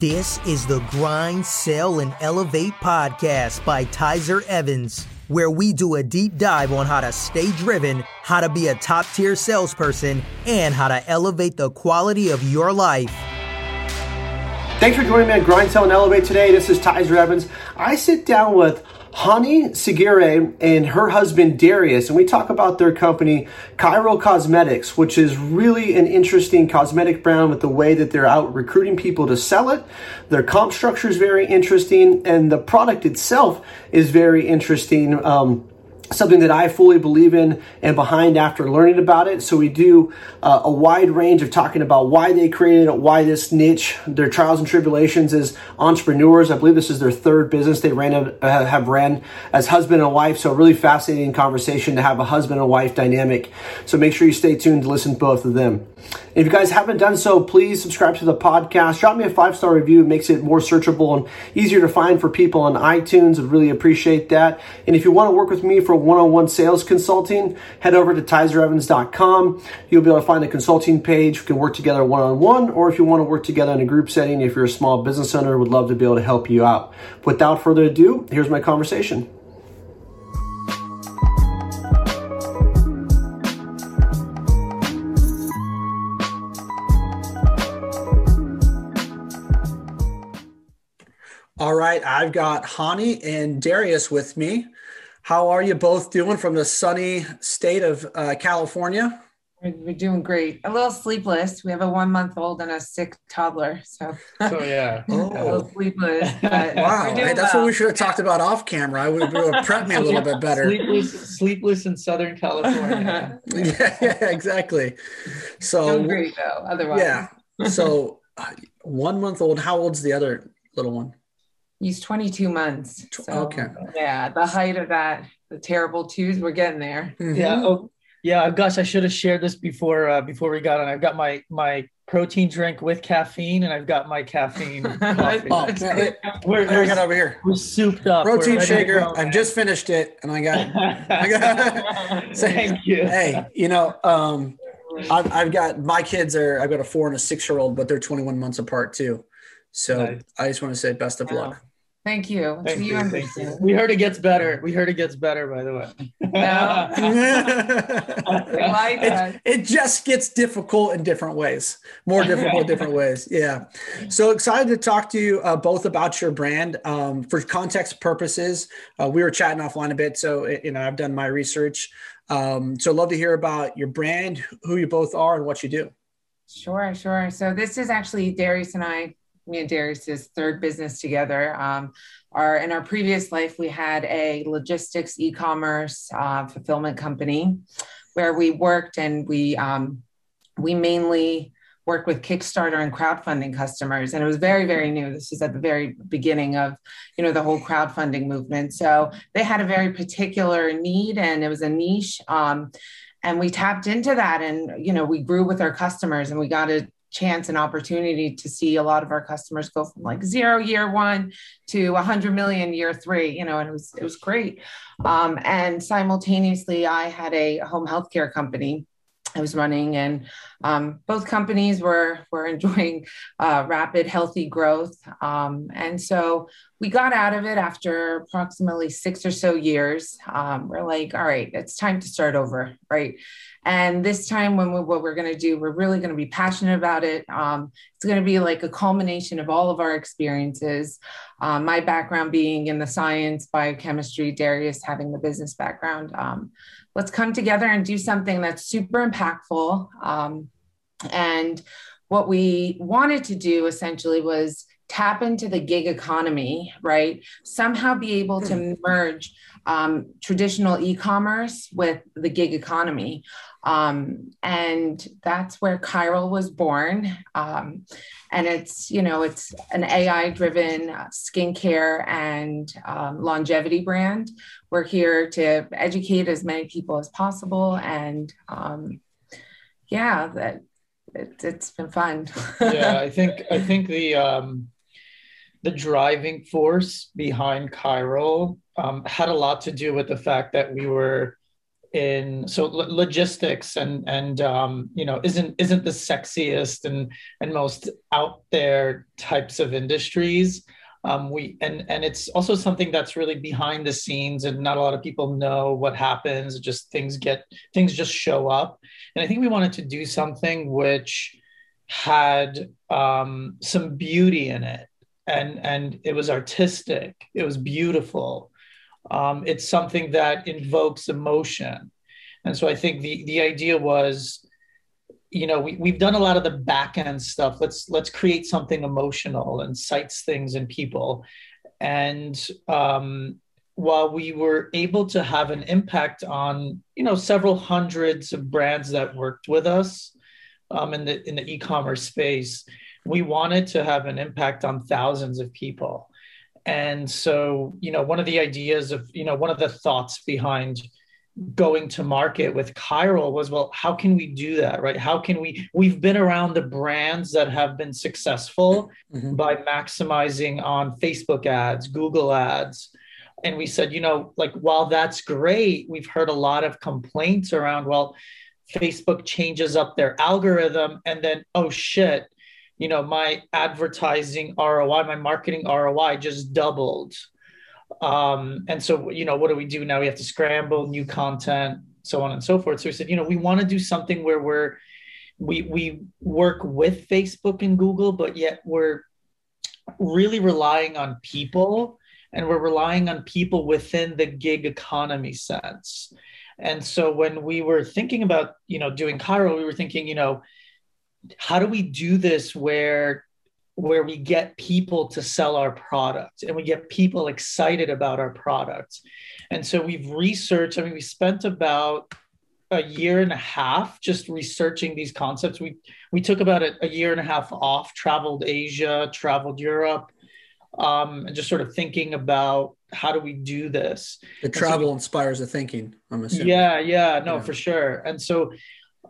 This is the Grind, Sell, and Elevate podcast by Tyzer Evans, where we do a deep dive on how to stay driven, how to be a top tier salesperson, and how to elevate the quality of your life. Thanks for joining me on Grind, Sell, and Elevate today. This is Tyzer Evans. I sit down with Hanieh Sigari and her husband Darius, and we talk about their company, Qyral Cosmetics, which is really an interesting cosmetic brand with the way that they're out recruiting people to sell it. Their comp structure is very interesting, and the product itself is very interesting. Um, something that I fully believe in and behind after learning about it. So we do uh, a wide range of talking about why they created it, why this niche, their trials and tribulations as entrepreneurs. I believe this is their third business they ran uh, have ran as husband and wife. So really fascinating conversation to have a husband and wife dynamic. So make sure you stay tuned to listen to both of them. If you guys haven't done so, please subscribe to the podcast. Drop me a five star review. It makes it more searchable and easier to find for people on iTunes. I'd really appreciate that. And if you want to work with me for one on one sales consulting, head over to tyzerevans.com. You'll be able to find a consulting page. We can work together one on one, or if you want to work together in a group setting, if you're a small business owner, would love to be able to help you out. Without further ado, here's my conversation. All right, I've got Hanieh and Darius with me. How are you both doing from the sunny state of uh, California? We're, doing great. A little sleepless. We have a one month old and a sick toddler. So, so yeah. oh. a little sleepless. wow. Hey, that's well. what we should have talked about off camera. I would have prepped me a little bit better. Sleepless, sleepless in Southern California. yeah, yeah, exactly. So, doing great though. Otherwise, yeah. So, uh, one month old. How old's the other little one? He's 22 months. So, okay. Yeah, the height of that, the terrible twos, we're getting there. Mm-hmm. Yeah. Oh, yeah. Gosh, I should have shared this before uh, before we got on. I've got my my protein drink with caffeine, and I've got my caffeine coffee. oh, we're, we're, we got over here. We're souped up. Protein shaker. I've just finished it, and I got. I got Thank you. Hey, you know, um, I've, I've got my kids are. I've got a four and a six year old, but they're 21 months apart too. So nice. I just want to say best of luck. Thank you. Thank you. Thank you. We heard it gets better. We heard it gets better, by the way. No. it, it, just gets difficult in different ways, more difficult in different ways. Yeah. So excited to talk to you uh, both about your brand. Um, for context purposes, uh, we were chatting offline a bit. So, you know, I've done my research. Um, so love to hear about your brand, who you both are, and what you do. Sure, sure. So this is actually Darius and I me and Darius's third business together. Um, our in our previous life, we had a logistics e-commerce uh, fulfillment company where we worked and we um, we mainly worked with Kickstarter and crowdfunding customers, and it was very very new. This was at the very beginning of you know the whole crowdfunding movement. So they had a very particular need, and it was a niche. Um, and we tapped into that and you know we grew with our customers and we got to chance and opportunity to see a lot of our customers go from like zero year one to 100 million year three you know and it was it was great. Um, and simultaneously i had a home healthcare company I was running, and um, both companies were were enjoying uh, rapid, healthy growth. Um, and so we got out of it after approximately six or so years. Um, we're like, all right, it's time to start over, right? And this time, when we, what we're going to do, we're really going to be passionate about it. Um, it's going to be like a culmination of all of our experiences. Um, my background being in the science, biochemistry, Darius having the business background. Let's come together and do something that's super impactful. Um, and what we wanted to do essentially was tap into the gig economy, right? Somehow be able to hmm. merge um, traditional e-commerce with the gig economy. Um, and that's where Qyral was born. Um, and it's, you know, it's an AI driven skincare and um, longevity brand. We're here to educate as many people as possible. And um, yeah, that it, has been fun. yeah, I think, I think the, um, the driving force behind Qyral um, had a lot to do with the fact that we were in so logistics and and um, you know isn't isn't the sexiest and and most out there types of industries. Um, we and and it's also something that's really behind the scenes and not a lot of people know what happens. Just things get things just show up. And i think we wanted to do something which had um, some beauty in it and and it was artistic. It was beautiful. Um, it's something that invokes emotion. And so i think the the idea was you know we, we've done a lot of the back end stuff. Let's let's create something emotional and cites things in people. And um, while we were able to have an impact on you know several hundreds of brands that worked with us um, in the in the e-commerce space we wanted to have an impact on thousands of people. And so you know one of the ideas of you know one of the thoughts behind going to market with Qyral was well how can we do that right? How can we we've been around the brands that have been successful mm-hmm. by maximizing on Facebook ads Google ads. And we said you know like while that's great we've heard a lot of complaints around well Facebook changes up their algorithm and then oh shit you know my advertising ROI my marketing ROI just doubled um, and so, you know, what do we do now? We have to scramble new content, so on and so forth. So we said, you know, we want to do something where we're we we work with Facebook and Google, but yet we're really relying on people and we're relying on people within the gig economy sense. And so when we were thinking about, you know, doing Qyral, we were thinking, you know, how do we do this where where we get people to sell our product and we get people excited about our product. And so we've researched, I mean, we spent about a year and a half just researching these concepts. We we took about a, a year and a half off, traveled Asia, traveled Europe, um, and just sort of thinking about how do we do this. The travel so we, inspires the thinking. I'm assuming. Yeah, yeah, no, yeah. for sure. And so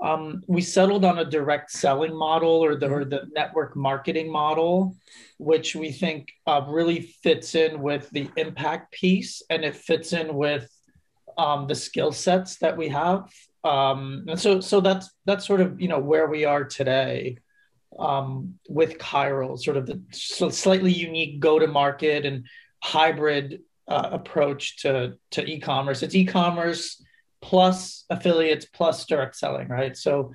um, we settled on a direct selling model or the, or the network marketing model, which we think uh, really fits in with the impact piece and it fits in with um, the skill sets that we have. Um, and so, so that's that's sort of you know where we are today um, with Qyral, sort of the slightly unique go-to-market and hybrid uh, approach to to e-commerce. It's e-commerce plus affiliates plus direct selling, right? So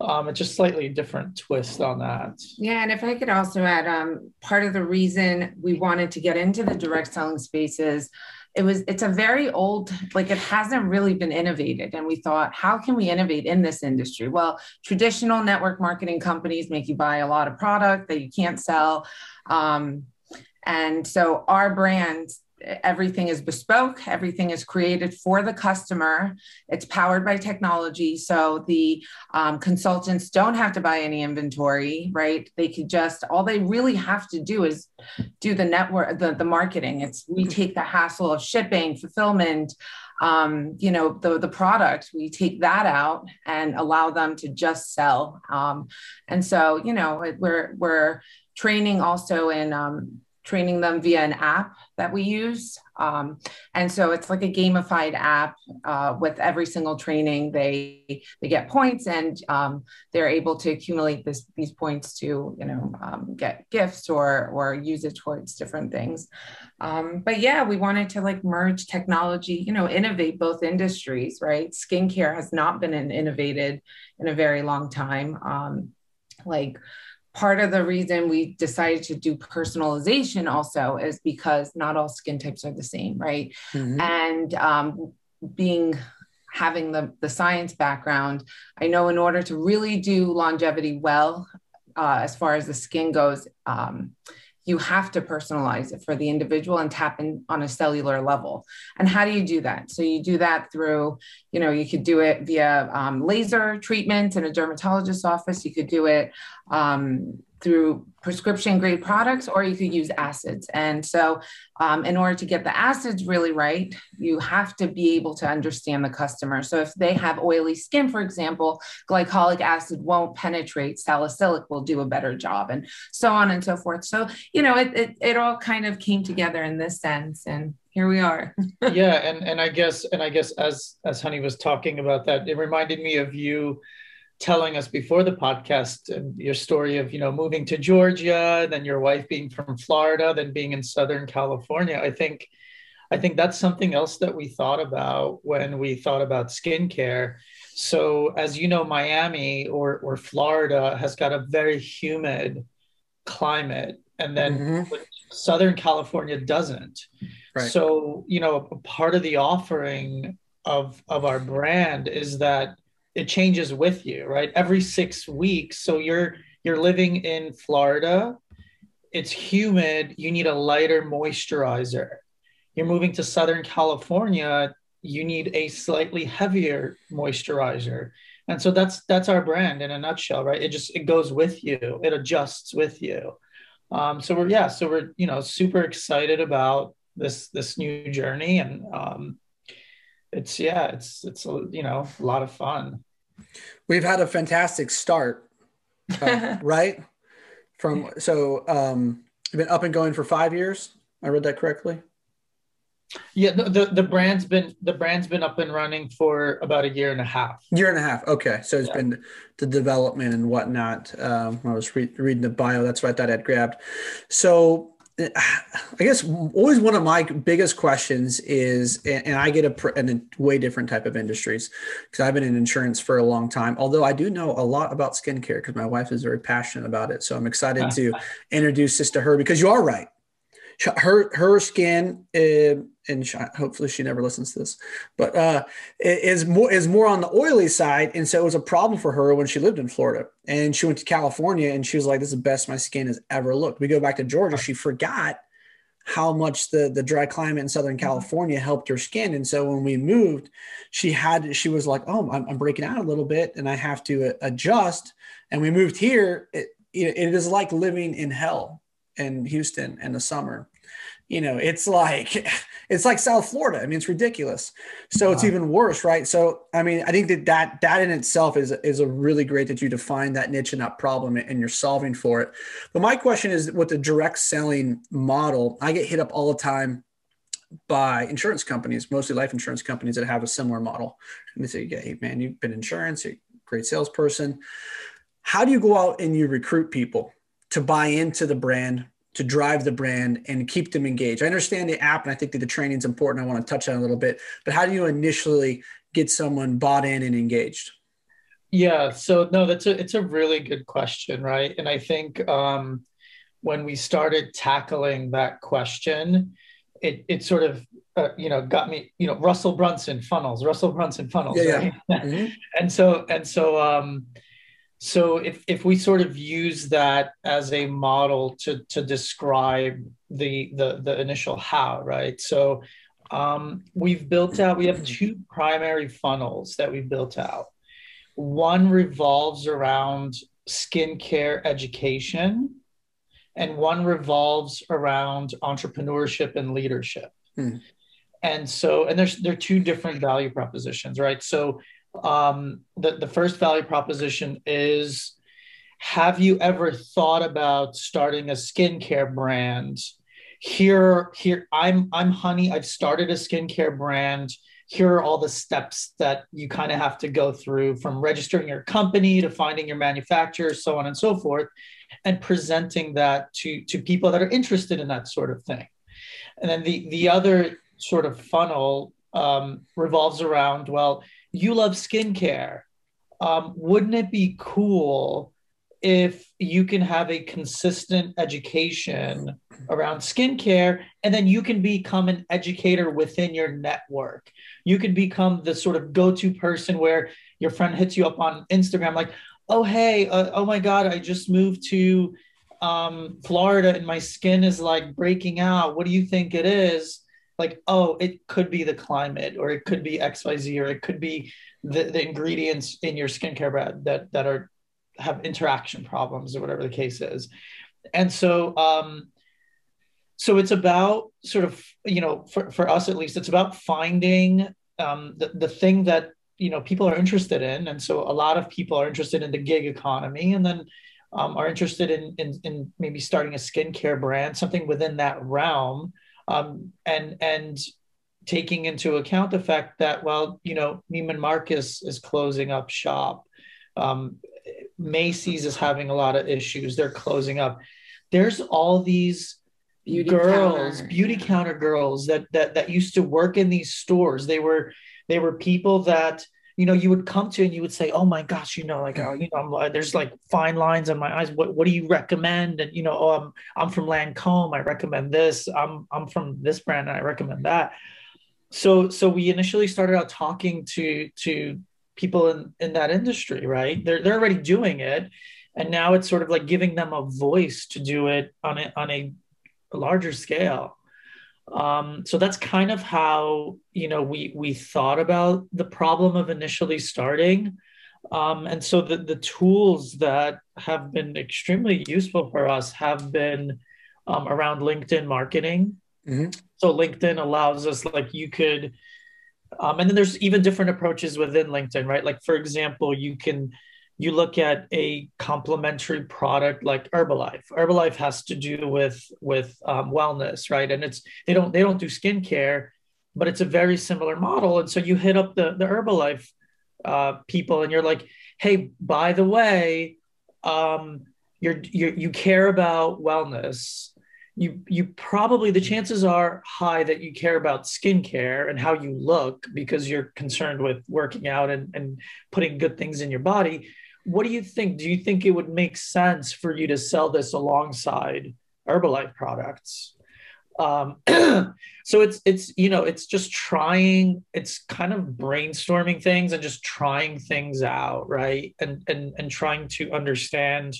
um, it's just slightly different twist on that. Yeah, and if I could also add, um, part of the reason we wanted to get into the direct selling spaces, it was it's a very old, like it hasn't really been innovated, and we thought, how can we innovate in this industry? Well, traditional network marketing companies make you buy a lot of product that you can't sell. Um, and so our brands everything is bespoke everything is created for the customer. It's powered by technology so the um, consultants don't have to buy any inventory right? They could just all they really have to do is do the network the, the marketing. It's we take the hassle of shipping fulfillment um, you know the, the product. We take that out and allow them to just sell um, and so you know we're we're training also in um, training them via an app that we use. Um, and so it's like a gamified app uh, with every single training. They they get points and um, they're able to accumulate this, these points to you know um, get gifts or or use it towards different things. Um, but yeah, we wanted to like merge technology, you know, innovate both industries. Right, skincare has not been innovated in a very long time. Um, like part of the reason we decided to do personalization also is because not all skin types are the same, right? Mm-hmm. And um, being having the, the science background, I know in order to really do longevity well, uh, as far as the skin goes, um, you have to personalize it for the individual and tap in on a cellular level. And how do you do that? So you do that through, you know, you could do it via um, laser treatment in a dermatologist's office. You could do it um, through prescription grade products or you could use acids. And so, um, in order to get the acids really right, you have to be able to understand the customer. So, if they have oily skin, for example, glycolic acid won't penetrate, salicylic will do a better job, and so on and so forth. So, you know, it, it, it all kind of came together in this sense. And here we are. yeah, and and I guess and I guess as as Hanieh was talking about that, it reminded me of you telling us before the podcast your story of you know moving to Georgia, then your wife being from Florida, then being in Southern California. I think I think that's something else that we thought about when we thought about skincare. So as you know, Miami or or Florida has got a very humid climate, and then mm-hmm. Southern California doesn't. Right. So, you know, part of the offering of of our brand is that it changes with you, right? Every 6 weeks. So you're you're living in Florida, it's humid, you need a lighter moisturizer. You're moving to Southern California, you need a slightly heavier moisturizer. And so that's that's our brand in a nutshell, right? It just it goes with you, it adjusts with you. Um, so we're yeah, so we're you know super excited about this this new journey and um it's yeah it's it's a, you know a lot of fun. We've had a fantastic start uh, right? From so um you've been up and going for five years? I read that correctly? Yeah the, the, the brand's been the brand's been up and running for about a year and a half. Year and a half okay. So it's yeah. been the development and whatnot um, when i was re- reading the bio that's what i thought i'd grabbed. So I guess always one of my biggest questions is, and I get a, in a way different type of industries because I've been in insurance for a long time. Although I do know a lot about skincare because my wife is very passionate about it. So I'm excited to introduce this to her because you are right her her skin uh, and she, hopefully she never listens to this but uh is more is more on the oily side and so it was a problem for her when she lived in florida and she went to california and she was like this is the best my skin has ever looked we go back to georgia she forgot how much the the dry climate in southern mm-hmm. california helped her skin and so when we moved she had she was like oh i'm, I'm breaking out a little bit and i have to uh, adjust and we moved here it, it is like living in hell in Houston in the summer. You know, it's like it's like South Florida. I mean, it's ridiculous. So wow. it's even worse, right? So I mean, I think that that that in itself is is a really great that you define that niche and that problem and you're solving for it. But my question is, with the direct selling model, I get hit up all the time by insurance companies, mostly life insurance companies that have a similar model. And they say, "Hey, man, you've been insurance, you're a great salesperson. How do you go out and you recruit people?" to buy into the brand, to drive the brand and keep them engaged. I understand the app and I think that the training is important. I want to touch on a little bit, but how do you initially get someone bought in and engaged? Yeah, so no, that's a it's a really good question, right? And I think um, when we started tackling that question, it it sort of uh, you know got me you know Russell Brunson funnels, Russell Brunson funnels, yeah, right? yeah. Mm-hmm. and so and so um, so if, if we sort of use that as a model to, to describe the, the, the initial how, right? So um, we've built out, we have two primary funnels that we've built out. One revolves around skincare education, and one revolves around entrepreneurship and leadership. Hmm. And so, and there's there are two different value propositions, right? So um, the, the first value proposition is have you ever thought about starting a skincare brand? Here here i'm i'm Hanieh i've started a skincare brand. Here are all the steps that you kind of have to go through from registering your company to finding your manufacturer so on and so forth and presenting that to to people that are interested in that sort of thing. And then the the other sort of funnel um, revolves around well you love skincare. Um, wouldn't it be cool if you can have a consistent education around skincare and then you can become an educator within your network? You can become the sort of go to person where your friend hits you up on Instagram, like, oh, hey, uh, oh my God, I just moved to um, Florida and my skin is like breaking out. What do you think it is? Like oh it could be the climate or it could be xyz or it could be the, the ingredients in your skincare brand that that are have interaction problems or whatever the case is. And so um so it's about sort of you know for, for us at least it's about finding um the, the thing that you know people are interested in. And so a lot of people are interested in the gig economy and then um, are interested in, in, in maybe starting a skincare brand something within that realm um, and and taking into account the fact that well you know Neiman Marcus is closing up shop. Um, Macy's is having a lot of issues. They're closing up. There's all these beauty girls counter. beauty counter girls that that that used to work in these stores. They were they were people that you know you would come to and you would say oh my gosh you know like oh, you know I'm, uh, there's like fine lines on my eyes. What, what do you recommend? And you know oh I'm I'm from Lancome. I recommend this. I'm I'm from this brand and I recommend that. So so we initially started out talking to to people in in that industry right? They're they're already doing it. And now it's sort of like giving them a voice to do it on a on a larger scale um, so that's kind of how you know we we thought about the problem of initially starting. Um, and so the, the tools that have been extremely useful for us have been um, around LinkedIn marketing. Mm-hmm. So LinkedIn allows us like you could, um, and then there's even different approaches within LinkedIn, right? Like for example, you can you look at a complementary product like Herbalife. Herbalife has to do with with um, wellness, right? And it's they don't they don't do skincare, but it's a very similar model. And so you hit up the the Herbalife uh, people, and you're like, hey, by the way, um, you're, you're you care about wellness. You you probably the chances are high that you care about skincare and how you look because you're concerned with working out and, and putting good things in your body what do you think? Do you think it would make sense for you to sell this alongside Herbalife products? Um, so it's it's you know it's just trying it's kind of brainstorming things and just trying things out right and and and trying to understand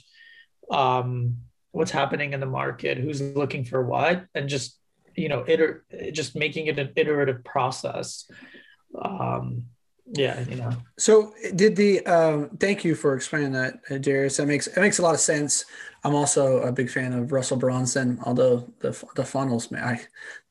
um, what's happening in the market who's looking for what and just you know iter- just making it an iterative process um, yeah. You know. So did the um thank you for explaining that uh, darius. That makes it makes a lot of sense. I'm also a big fan of russell Brunson although the the funnels man I,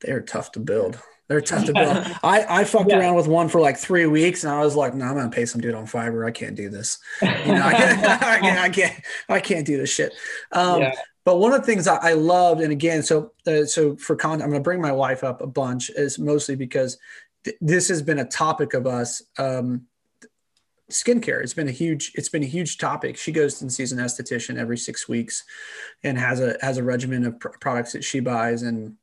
they're tough to build. They're tough to build. I i fucked yeah. around with one for like three weeks and i was like no i'm gonna pay some dude on fiverr i can't do this. You know i can't I can't, I can't i can't do this shit. Um yeah. But one of the things I, loved, and again, so uh, so for content, I'm going to bring my wife up a bunch, is mostly because this has been a topic of us. Um, skincare. It's been a huge it's been a huge topic. She goes and sees an esthetician every six weeks and has a has a regimen of pr- products that she buys and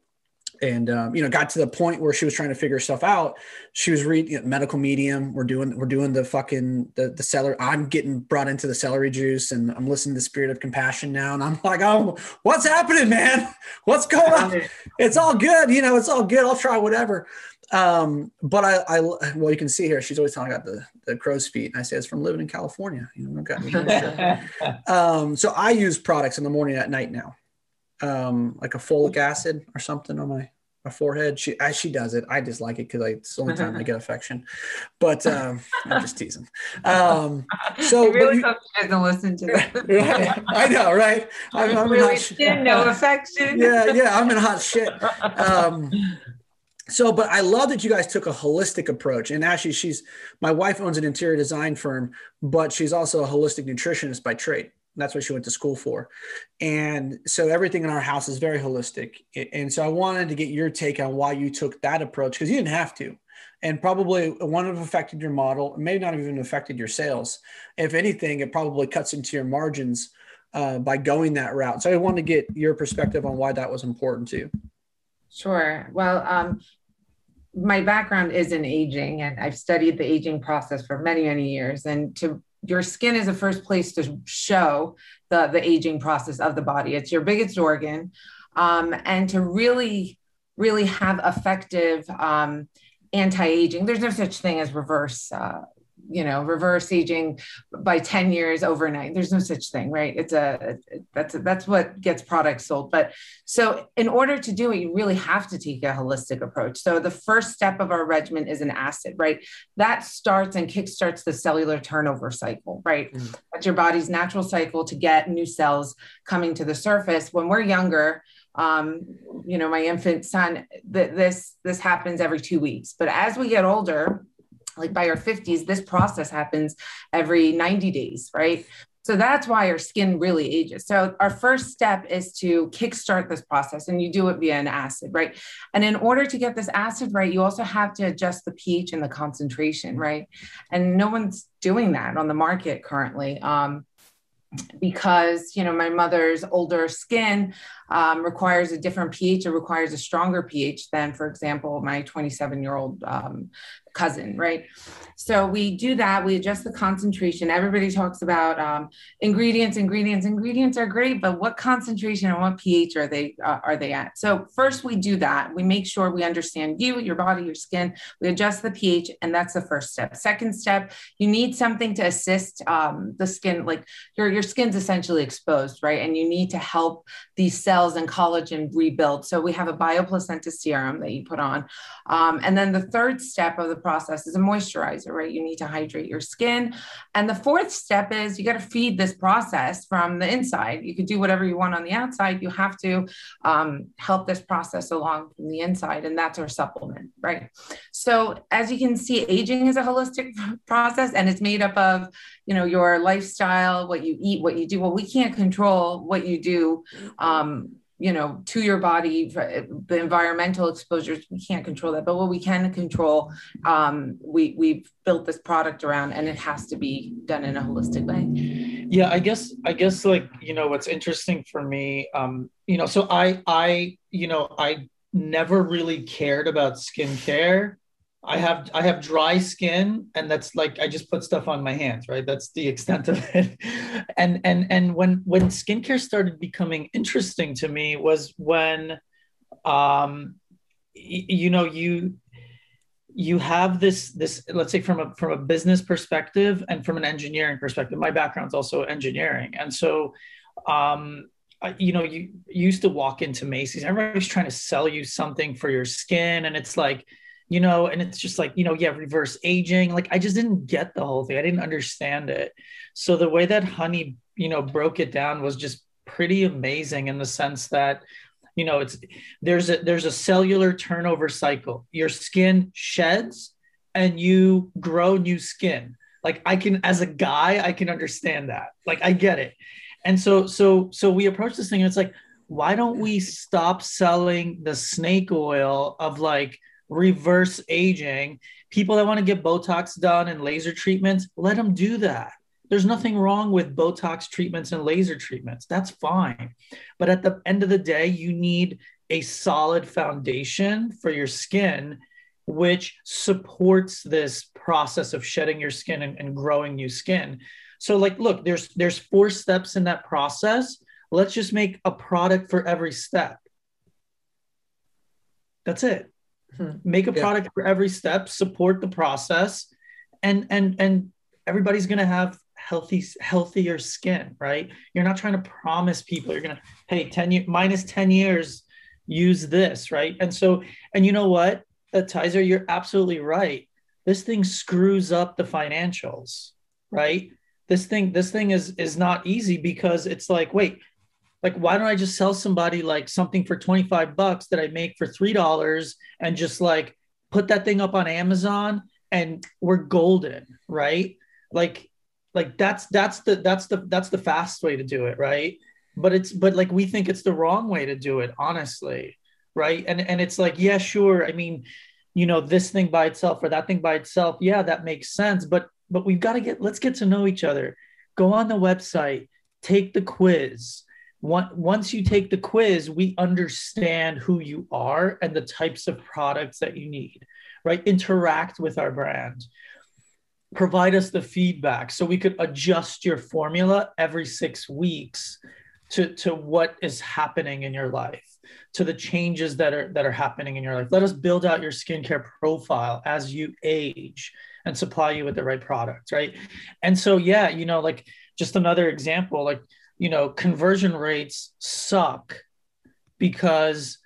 and um, you know got to the point where she was trying to figure stuff out. She was reading you know, medical medium. We're doing we're doing the fucking the, the celery i'm getting brought into the celery juice and i'm listening to the spirit of compassion now and i'm like oh what's happening man? What's going on? It's all good you know it's all good. I'll try whatever um, but I, I, well, you can see here, she's always talking about the, the crow's feet. And I say, it's from living in California. You know, got um, so I use products in the morning at night now, um, like a folic acid or something on my, my forehead. She, I, she does it. I just like it because it's the only time I get affection, but, um, I'm just teasing. Um, so I really you, hope she doesn't listen to that. I know, right? I'm, I'm really in no affection. yeah. Yeah. I'm in hot shit. Um, so but i love that you guys took a holistic approach. And actually she's my wife owns an interior design firm but she's also a holistic nutritionist by trade. That's what she went to school for. And so everything in our house is very holistic. And so i wanted to get your take on why you took that approach because you didn't have to. And probably it wouldn't have affected your model maybe not even affected your sales. If anything it probably cuts into your margins uh, by going that route. So i wanted to get your perspective on why that was important to you Sure. Well, um, my background is in aging, and I've studied the aging process for many, many years. And to your skin is the first place to show the the aging process of the body. It's your biggest organ, um, and to really, really have effective um, anti-aging. There's no such thing as reverse. Uh, you know reverse aging by 10 years overnight. There's no such thing right? It's a that's a, that's what gets products sold. But so in order to do it you really have to take a holistic approach. So the first step of our regimen is an acid right? That starts and kickstarts the cellular turnover cycle right? Mm. that's your body's natural cycle to get new cells coming to the surface. When we're younger um, you know, my infant son, that this this happens every two weeks. But as we get older, like by our 50s, this process happens every 90 days, right? So that's why our skin really ages. So our first step is to kickstart this process, and you do it via an acid, right? And in order to get this acid right, you also have to adjust the pH and the concentration, right? And no one's doing that on the market currently. Um, because you know my mother's older skin um, requires a different pH. It requires a stronger pH than, for example, my 27 year old um, cousin, right? So we do that. We adjust the concentration. Everybody talks about um, ingredients, ingredients, ingredients are great, but what concentration and what pH are they uh, are they at? So first we do that. We make sure we understand you, your body, your skin. We adjust the pH, and that's the first step. Second step, you need something to assist um, the skin. Like your your skin's essentially exposed, right? And you need to help these cells and collagen rebuild. So we have a bioplacenta serum that you put on, um, and then the third step of the process is a moisturizer, right? You need to hydrate your skin. And the fourth step is you got to feed this process from the inside. You could do whatever you want on the outside. You have to um, help this process along from the inside. And that's our supplement, right? So as you can see, aging is a holistic process and it's made up of, you know, your lifestyle, what you eat, what you do. Well, we can't control what you do. Um, you know to your body the environmental exposures we can't control that. But what we can control um, we we've built this product around and it has to be done in a holistic way. Yeah i guess i guess like you know what's interesting for me um you know so i i you know i never really cared about skincare I have I have dry skin and that's like I just put stuff on my hands, right? That's the extent of it. And and and when when skincare started becoming interesting to me was when um you know you you have this this let's say from a from a business perspective and from an engineering perspective my background's also engineering and so um you know you, you used to walk into macy's everybody's trying to sell you something for your skin and it's like you know, and it's just like, you know, yeah, reverse aging. Like I just didn't get the whole thing. I didn't understand it. So the way that Hanieh, you know, broke it down was just pretty amazing in the sense that, you know, it's there's a there's a cellular turnover cycle. Your skin sheds and you grow new skin. Like I can as a guy, I can understand that. Like I get it. And so so so we approach this thing and it's like, why don't we stop selling the snake oil of like reverse aging. People that want to get Botox done and laser treatments, let them do that. There's nothing wrong with Botox treatments and laser treatments. That's fine. But at the end of the day, you need a solid foundation for your skin, which supports this process of shedding your skin and, and growing new skin. So, like, look, there's there's four steps in that process. Let's just make a product for every step. That's it. Hmm. Make a yeah. product for every step, support the process, and and and everybody's gonna have healthy healthier skin, right? You're not trying to promise people you're gonna hey 10 years minus 10 years, use this, right? And so, and you know what, uh, Tyzer, you're absolutely right. This thing screws up the financials, right? This thing, this thing is is not easy because it's like, wait, like why don't i just sell somebody like something for 25 bucks that i make for three dollars and just like put that thing up on amazon and we're golden right? Like like that's that's the that's the that's the fast way to do it right? But it's but like we think it's the wrong way to do it honestly right? And and it's like yeah sure i mean you know this thing by itself or that thing by itself yeah that makes sense but but we've got to get let's get to know each other. Go on the website take the quiz once you take the quiz, we understand who you are and the types of products that you need, right? Interact with our brand. Provide us the feedback so we could adjust your formula every six weeks to, to what is happening in your life. to the changes that are that are happening in your life. Let us build out your skincare profile as you age and supply you with the right products, right? And so yeah, you know, like just another example, like you know, conversion rates suck because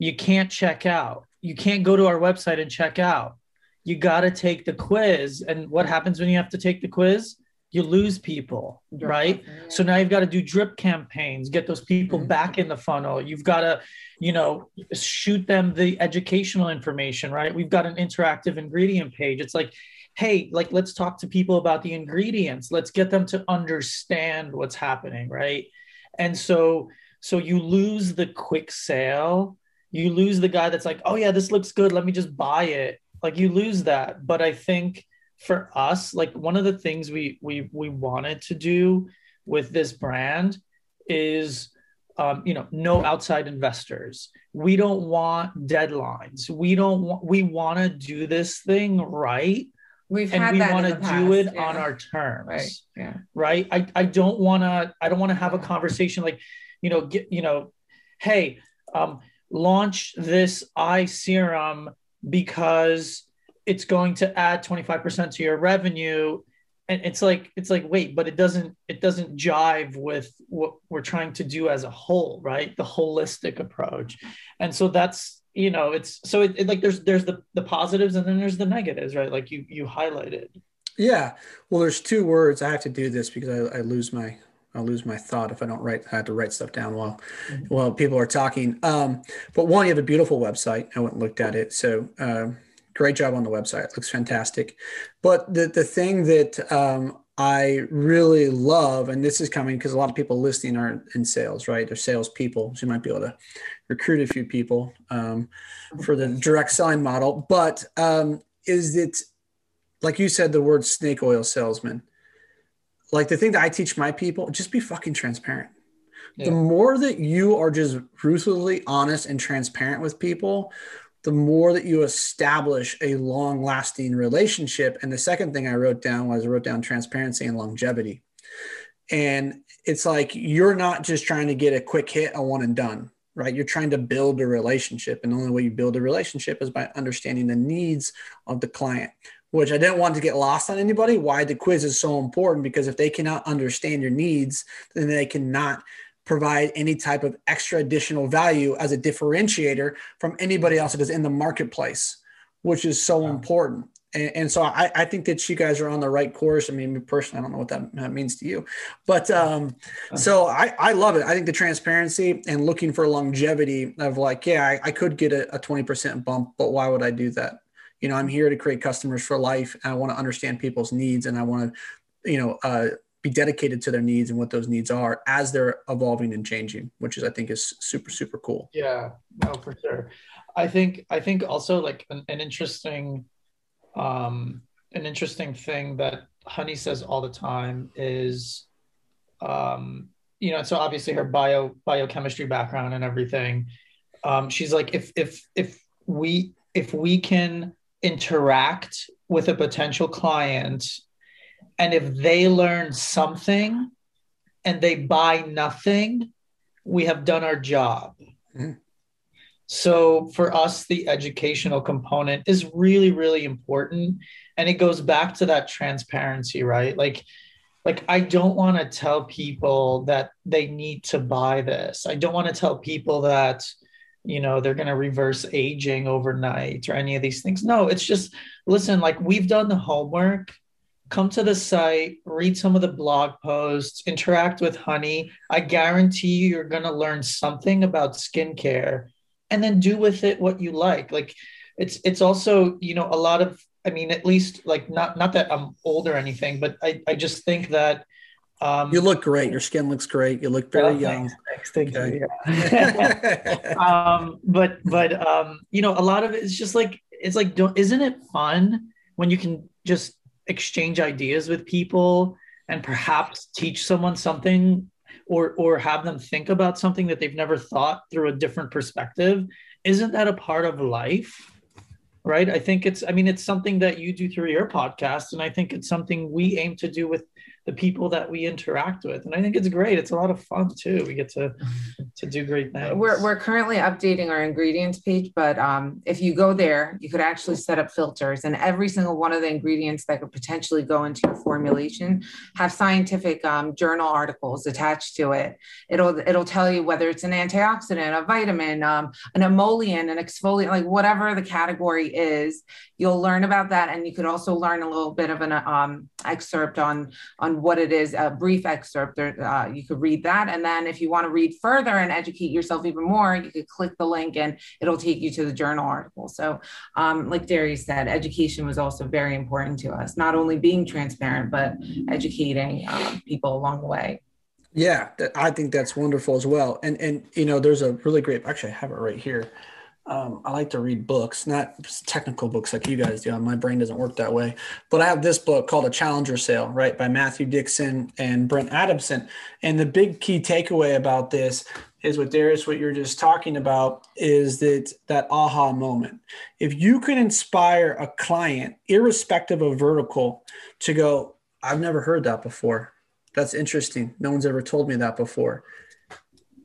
you can't check out. You can't go to our website and check out. You got to take the quiz. And what happens when you have to take the quiz? You lose people, drip right? Campaign. So now you've got to do drip campaigns, get those people mm-hmm. back in the funnel. You've got to, you know, shoot them the educational information, right? We've got an interactive ingredient page. It's like, hey, like let's talk to people about the ingredients. Let's get them to understand what's happening, right? And so so you lose the quick sale. You lose the guy that's like, "Oh yeah, this looks good. Let me just buy it." Like you lose that. But I think for us, like one of the things we we we wanted to do with this brand is um, you know no outside investors we don't want deadlines we don't want we want to do this thing right We've and we want to do it yeah. on our terms. Right. Yeah. Right. I, I don't want to, I don't want to have a conversation like, you know, get, you know, Hey, um, launch this eye serum because it's going to add 25% to your revenue. And it's like, it's like, wait, but it doesn't, it doesn't jive with what we're trying to do as a whole, right? The holistic approach. And so that's, you know it's so it, it, like there's there's the the positives and then there's the negatives right? Like you you highlighted. Yeah. Well there's two words. I have to do this because i, I lose my i lose my thought if i don't write i have to write stuff down while mm-hmm. while people are talking. Um but one you have a beautiful website. I went and looked at it. So um great job on the website. It looks fantastic. But the the thing that um I really love, and this is coming because a lot of people listening are in sales, right? They're salespeople, so you might be able to recruit a few people um, for the direct selling model. But um, is it, like you said, the word snake oil salesman? Like the thing that I teach my people, just be fucking transparent. Yeah. The more that you are just ruthlessly honest and transparent with people, the more that you establish a long lasting relationship. And the second thing I wrote down was I wrote down transparency and longevity. And it's like you're not just trying to get a quick hit, a one and done right? You're trying to build a relationship. And the only way you build a relationship is by understanding the needs of the client, which I didn't want to get lost on anybody. Why the quiz is so important because if they cannot understand your needs, then they cannot provide any type of extra additional value as a differentiator from anybody else that is in the marketplace, which is so wow. important and, and so I, I, think that you guys are on the right course. I mean, personally, I don't know what that, that means to you, but um, so I, I love it. I think the transparency and looking for longevity of like, yeah, I, I could get a, a 20% bump, but why would I do that? You know, I'm here to create customers for life. And I want to understand people's needs and I want to, you know, uh, be dedicated to their needs and what those needs are as they're evolving and changing, which is, I think is super, super cool. Yeah, no, for sure. I think, I think also like an, an interesting, um, an interesting thing that Hanieh says all the time is, um, you know, so obviously her bio biochemistry background and everything. Um, she's like, if if if we if we can interact with a potential client, and if they learn something, and they buy nothing, we have done our job. Mm. So for us, the educational component is really, really important. And it goes back to that transparency, right? Like, like I don't want to tell people that they need to buy this. I don't want to tell people that, you know, they're going to reverse aging overnight or any of these things. No, it's just listen, like we've done the homework. Come to the site, read some of the blog posts, interact with Hanieh. I guarantee you, you're going to learn something about skincare and then do with it what you like like it's it's also you know a lot of i mean at least like not not that i'm old or anything but i i just think that um, you look great. Your skin looks great. You look very young. Thanks, thank okay. you. Yeah. um, but but um, you know, a lot of it is just like it's like, don't isn't it fun when you can just exchange ideas with people and perhaps teach someone something or or have them think about something that they've never thought through a different perspective isn't that a part of life? Right? I think it's i mean it's something that you do through your podcast and i think it's something we aim to do with the people that we interact with. And I think it's great. It's a lot of fun too. We get to to do great things. We're, we're currently updating our ingredients page, but um, if you go there, you could actually set up filters and every single one of the ingredients that could potentially go into your formulation have scientific um, journal articles attached to it. It'll, it'll tell you whether it's an antioxidant, a vitamin, um, an emollient, an exfoliant, like whatever the category is, you'll learn about that. And you could also learn a little bit of an um, excerpt on, on what it is, a brief excerpt. Uh, you could read that. And then if you want to read further and educate yourself even more, you could click the link and it'll take you to the journal article. So, um, like Darius said, education was also very important to us, not only being transparent, but educating um, people along the way. Yeah, I think that's wonderful as well. And and you know, there's a really great. Actually, I have it right here. Um, I like to read books, not technical books like you guys do. My brain doesn't work that way. But I have this book called A Challenger Sale, right, by Matthew Dixon and Brent Adamson. And the big key takeaway about this is what Darius, what you're just talking about, is that that aha moment. If you can inspire a client, irrespective of vertical, to go, I've never heard that before. That's interesting. No one's ever told me that before.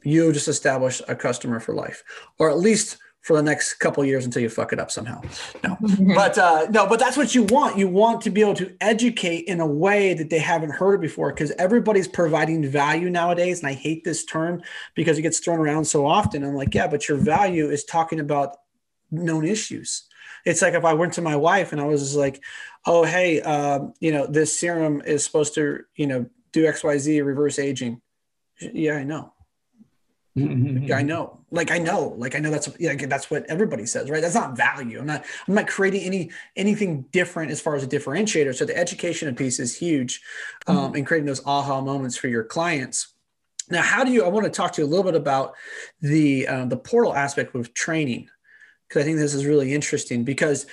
You just establish a customer for life, or at least for the next couple years until you fuck it up somehow. No, but uh, no, but that's what you want. You want to be able to educate in a way that they haven't heard it before because everybody's providing value nowadays. And I hate this term because it gets thrown around so often. I'm like, yeah, but your value is talking about known issues. It's like if I went to my wife and I was like, oh, hey, um, you know, this serum is supposed to, you know, do X, Y, Z, reverse aging. Yeah, I know. Mm-hmm. I know, like I know, like I know that's yeah, that's what everybody says, right? That's not value. I'm not I'm not creating any anything different as far as a differentiator. So the education piece is huge, um, mm-hmm. and creating those aha moments for your clients. Now, how do you? I want to talk to you a little bit about the uh, the portal aspect of training, because I think this is really interesting. Because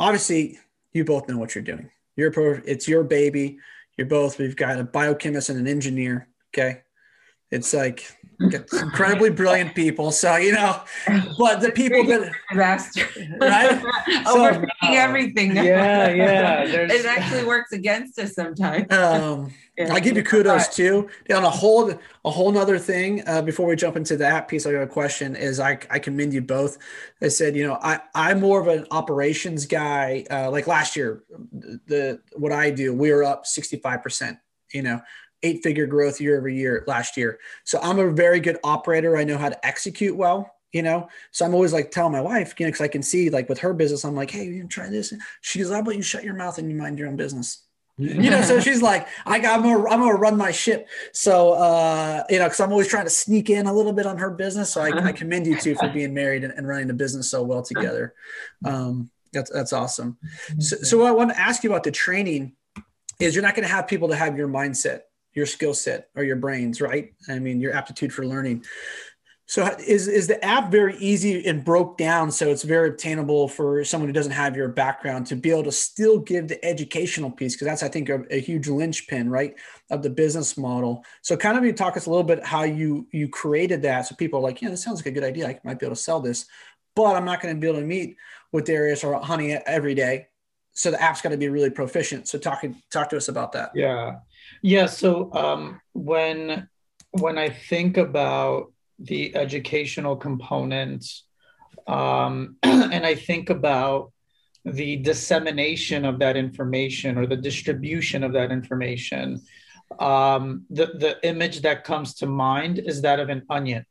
obviously, you both know what you're doing. You're pro, it's your baby. You're both. We've got a biochemist and an engineer. Okay, it's like incredibly brilliant people. So you know, but the people that disaster, right? Overthinking so, everything. Yeah, yeah. it actually works against us sometimes. Um, yeah. I give you kudos too. On a whole, a whole nother thing. Uh, before we jump into that piece, I got a question. Is I I commend you both. I said, you know, I I'm more of an operations guy. Uh, like last year, the what I do, we are up sixty five percent. You know, eight figure growth year over year last year. So I'm a very good operator. I know how to execute well, you know? So I'm always like telling my wife, you know, cause I can see like with her business, I'm like, Hey, you try this. She goes, how about you shut your mouth and you mind your own business? you know, so she's like, I got, I'm gonna, I'm gonna run my ship. So, uh, you know, cause I'm always trying to sneak in a little bit on her business. So I, I commend you two for being married and, and running the business so well together. Um, that's, that's awesome. So, so what I want to ask you about the training is you're not going to have people to have your mindset your skill set or your brains, right? I mean, your aptitude for learning. So is is the app very easy and broke down so it's very obtainable for someone who doesn't have your background to be able to still give the educational piece because that's I think a, a, huge linchpin right of the business model. So kind of you talk us a little bit how you you created that so people are like yeah this sounds like a good idea I might be able to sell this, but I'm not going to be able to meet with Darius or Hanieh every day. So the app's got to be really proficient. So talk talk to us about that. Yeah. Yeah. So um, when when I think about the educational components, um, and I think about the dissemination of that information or the distribution of that information, um, the the image that comes to mind is that of an onion.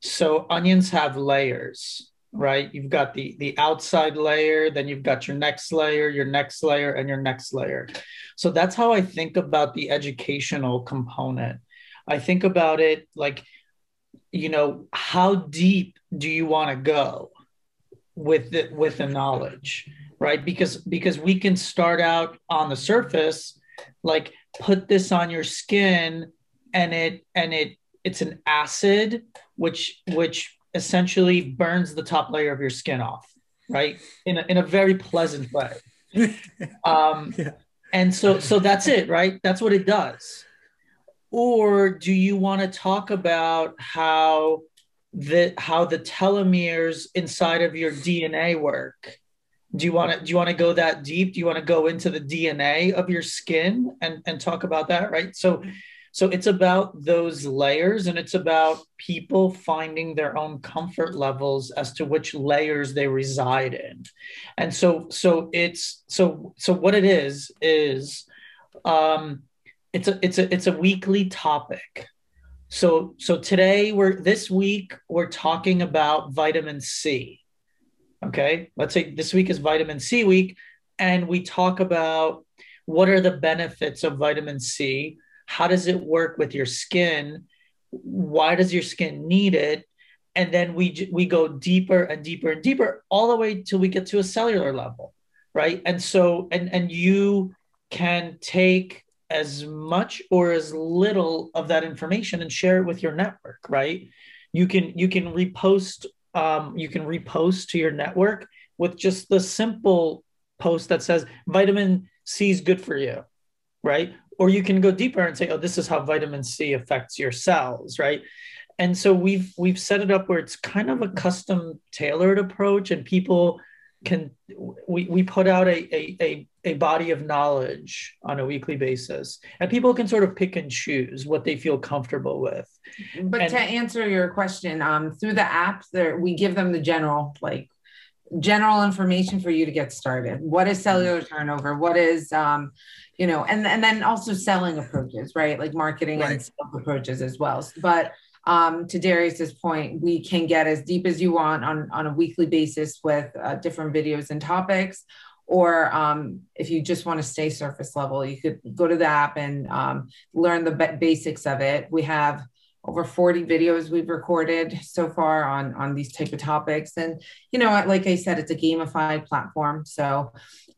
So onions have layers right? You've got the the outside layer, then you've got your next layer, your next layer, and your next layer. So that's how I think about the educational component. I think about it like, you know, how deep do you want to go with the, with the knowledge, right? Because because we can start out on the surface, like put this on your skin, and it and it it's an acid which which essentially burns the top layer of your skin off, right? In a, in a very pleasant way. um, yeah. And so, so that's it, right? That's what it does. Or do you want to talk about how the how the telomeres inside of your DNA work, do you want to do you want to go that deep do you want to go into the dna of your skin and and talk about that right so so it's about those layers and it's about people finding their own comfort levels as to which layers they reside in and so so it's so so what it is is um it's a it's a it's a weekly topic so so today we're this week we're talking about vitamin c Okay. Let's say this week is vitamin C week, and we talk about what are the benefits of vitamin C? How does it work with your skin? Why does your skin need it? And then we we go deeper and deeper and deeper all the way till we get to a cellular level, right? And so and and you can take as much or as little of that information and share it with your network, right? You can you can repost um, you can repost to your network with just the simple post that says vitamin C is good for you, right? Or you can go deeper and say, oh, this is how vitamin C affects your cells, right? And so we've we've set it up where it's kind of a custom tailored approach, and people can we, we put out a, a, a, a body of knowledge on a weekly basis and people can sort of pick and choose what they feel comfortable with but and, to answer your question um, through the app there we give them the general like general information for you to get started what is cellular turnover what is um, you know and and then also selling approaches right like marketing right. and sales approaches as well but um, to Darius's point, we can get as deep as you want on, on a weekly basis with uh, different videos and topics. Or um, if you just want to stay surface level, you could go to the app and um, learn the basics of it. We have over 40 videos we've recorded so far on on these type of topics. And you know like i said it's a gamified platform. So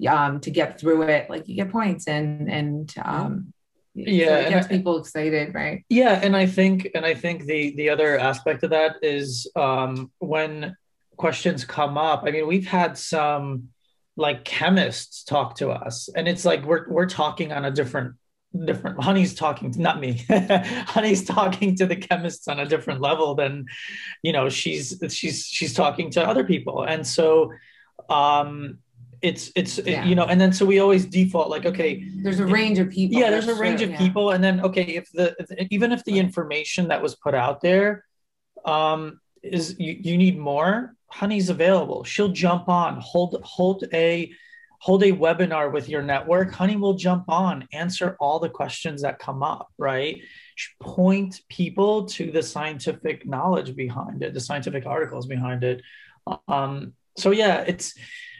um, to get through it like you get points and and um, yeah so it gets people excited right? Yeah and i think and i think the the other aspect of that is um when questions come up i mean we've had some like chemists talk to us and it's like we're we're talking on a different different Hanieh's talking to, not me Hanieh's talking to the chemists on a different level than you know she's she's she's talking to other people. And so um it's it's yeah. you know and then so we always default like okay there's a range of people. Yeah there's a range of yeah. people. And then okay if the even if the information that was put out there um is you, you need more honey's available. She'll jump on hold hold a hold a webinar with your network Hanieh We'll jump on answer all the questions that come up right? Point people to the scientific knowledge behind it the scientific articles behind it. Um so yeah it's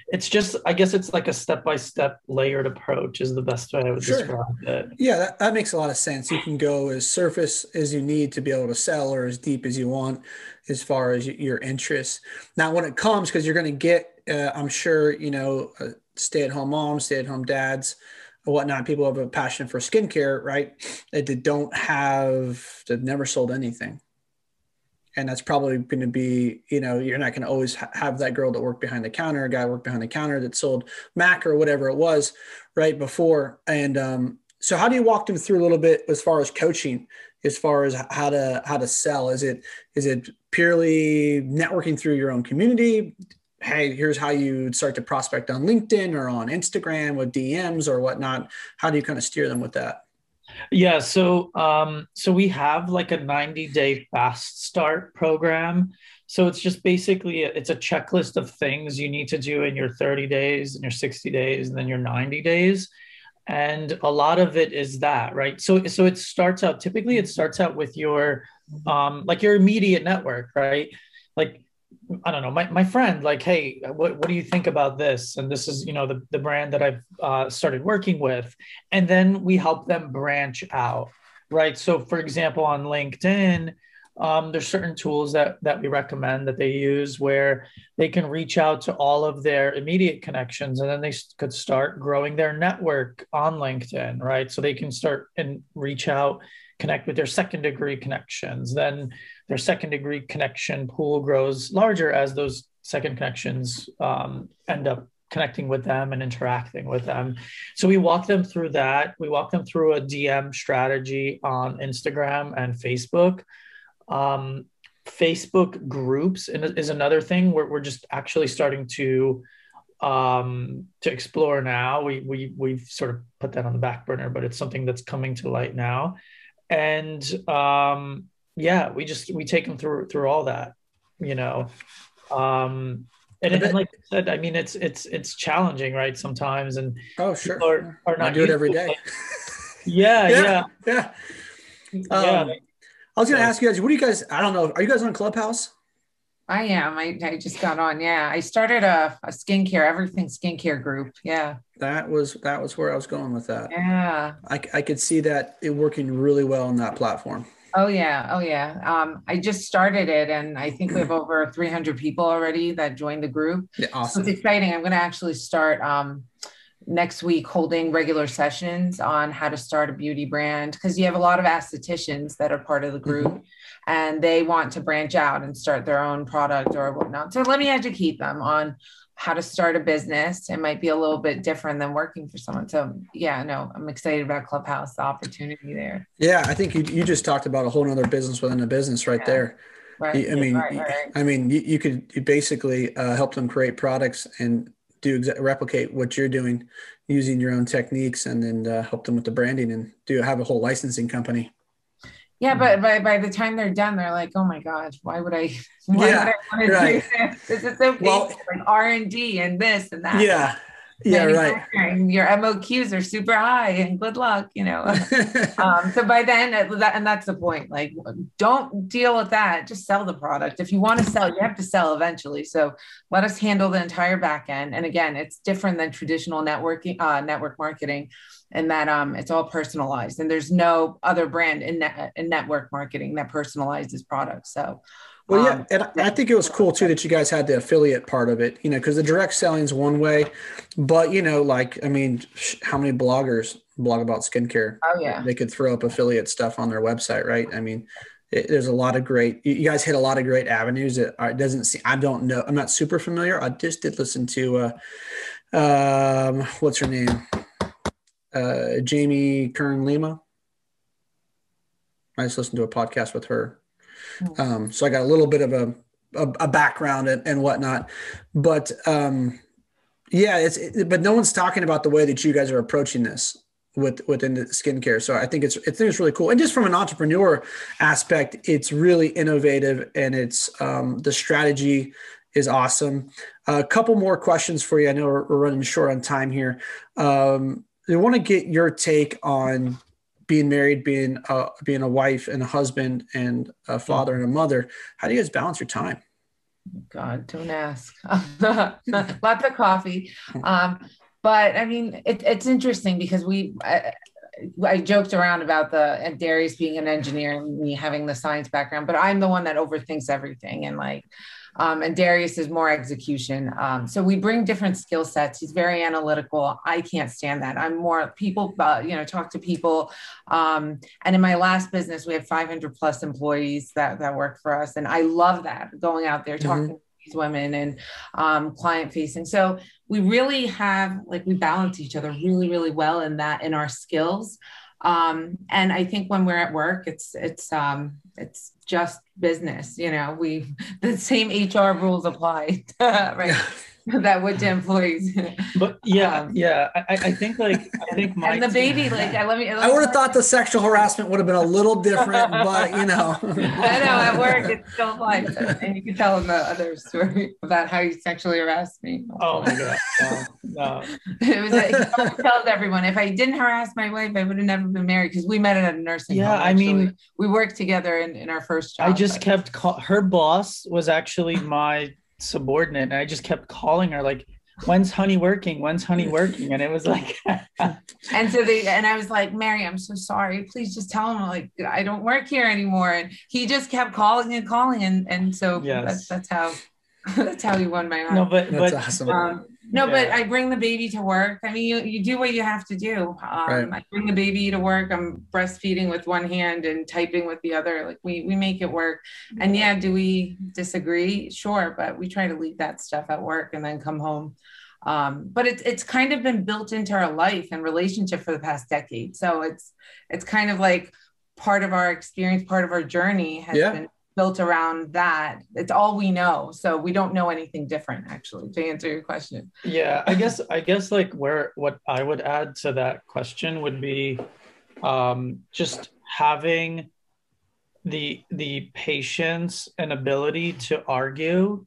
it's just i guess it's like a step-by-step layered approach is the best way i would sure. describe it. Yeah that, that makes a lot of sense. You can go as surface as you need to be able to sell or as deep as you want as far as your interests. Now when it comes because you're going to get uh, i'm sure you know uh, stay-at-home moms stay-at-home dads whatnot people have a passion for skincare right? That don't have they've never sold anything. And that's probably going to be you know you're not going to always ha- have that girl that worked behind the counter a guy worked behind the counter that sold mac or whatever it was right before. And um, so how do you walk them through a little bit as far as coaching as far as how to how to sell? Is it is it purely networking through your own community hey here's how you start to prospect on linkedin or on instagram with dms or whatnot how do you kind of steer them with that yeah, so um, so we have like a 90 day fast start program. So it's just basically it's a checklist of things you need to do in your 30 days and your 60 days and then your 90 days. And a lot of it is that, right? So so it starts out typically it starts out with your um like your immediate network, right? Like I don't know, my, my friend, like, hey, what, what do you think about this? And this is, you know, the, the brand that I've uh, started working with. And then we help them branch out, right? So, for example, on LinkedIn, um, there's certain tools that that we recommend that they use where they can reach out to all of their immediate connections and then they could start growing their network on linkedin right so they can start and reach out connect with their second degree connections then their second degree connection pool grows larger as those second connections um, end up connecting with them and interacting with them. So we walk them through that. We walk them through a DM strategy on Instagram and Facebook. Um, Facebook groups is another thing where we're just actually starting to um, to explore now. We we we've sort of put that on the back burner, but it's something that's coming to light now. And um, yeah, we just we take them through through all that, you know. Um, and, and like I said, I mean, it's it's it's challenging, right? Sometimes, and oh sure, are, are not I do it every day. yeah, yeah, yeah, yeah. yeah. Um, I was going to ask you guys, what do you guys? I don't know. Are you guys on Clubhouse? I am. I, I just got on. Yeah, I started a, a skincare, everything skincare group. Yeah, That was that was where I was going with that. yeah. I, I could see that it working really well on that platform. Oh yeah, oh yeah. Um, I just started it, and I think we have over 300 people already that joined the group. Yeah, So awesome. it's exciting. I'm going to actually start um, next week holding regular sessions on how to start a beauty brand because you have a lot of estheticians that are part of the group and they want to branch out and start their own product or whatnot. So let me educate them on how to start a business. It might be a little bit different than working for someone. So yeah, no, I'm excited about Clubhouse, the opportunity there. Yeah, I think you, you just talked about a whole nother business within a business right Yeah. there. Right. I mean, right, right. I mean, you, you could you basically uh, help them create products and do exa- replicate what you're doing using your own techniques, and then uh, help them with the branding and do have a whole licensing company. Yeah, but by, by the time they're done, they're like, "Oh my god, why would I? Why Yeah, would I want to right. do this? This is so painful, Well- like R and D and this and that." Yeah, yeah, right. Your MOQs are super high, and good luck, you know. um, so by then, uh, that, and that's the point. Like, don't deal with that. Just sell the product. If you want to sell, you have to sell eventually. So let us handle the entire back end. And again, it's different than traditional networking, uh, network marketing, in that um, it's all personalized, and there's no other brand in in network marketing that personalizes products. So. Well, yeah, um, and I- think it was cool too that you guys had the affiliate part of it, you know, because the direct selling is one way, but you know, like I mean, sh- how many bloggers blog about skincare? Oh yeah. They could throw up affiliate stuff on their website, right? I mean, it, there's a lot of great. You guys hit a lot of great avenues. That doesn't seem. I don't know. I'm not super familiar. I just did listen to, uh, um, what's her name? Uh, Jamie Kern Lima. I just listened to a podcast with her. Um, so I got a little bit of a, a, a background and, and whatnot, but um, yeah, it's, it, but no one's talking about the way that you guys are approaching this with within the skincare. So I think it's, I think it's really cool. And just from an entrepreneur aspect, it's really innovative and it's, um, the strategy is awesome. a couple more questions for you. I know we're, we're running short on time here. Um, I want to get your take on being married, being uh, being a wife and a husband and a father and a mother. How do you guys balance your time? God, don't ask. Lots of coffee. Um, but I mean, it, it's interesting because we, I, I joked around about the and Darius being an engineer and me having the science background, but I'm the one that overthinks everything and like, um, and Darius is more execution. Um, so we bring different skill sets. He's very analytical. I can't stand that. I'm more people, uh, you know, talk to people. Um, and in my last business, we have 500 plus employees that that work for us, and I love that going out there talking to these women and um, client facing. So we really have like we balance each other really, really well in that in our skills. Um, and I think when we're at work, it's it's um, it's just business. You know, we the same HR rules apply, right? that would to employees. But yeah, Um, yeah, I, I think like I think my and the baby, like, I let me. I would have thought the sexual harassment would have been a little different, but you know. I know at work it's still applies, and you can tell them the other story about how you sexually harassed me. Oh my god, no, no. it was. He always tells everyone if I didn't harass my wife, I would have never been married because we met at a nursing Yeah, home. I mean- we worked together in, in our first job. I just but- kept call- her boss was actually my subordinate, and I just kept calling her like, "When's Hanieh working? When's Hanieh working?" And it was like, and so they and I was like, Mary, I'm so sorry. Please just tell him like I don't work here anymore. And he just kept calling and calling, and and so Yes. that's that's how that's how he won my heart. no, but That's but awesome. Um, no, but I bring the baby to work. I mean, you, you do what you have to do. Um, Right. I bring the baby to work. I'm breastfeeding with one hand and typing with the other. Like we we make it work. And yeah, do we disagree? Sure, but we try to leave that stuff at work and then come home. Um, but it's it's kind of been built into our life and relationship for the past decade. So it's it's kind of like part of our experience, part of our journey has Yeah. been built around that. It's all we know. So we don't know anything different actually to answer your question. Yeah, I guess I guess like where what I would add to that question would be um, just having the the patience and ability to argue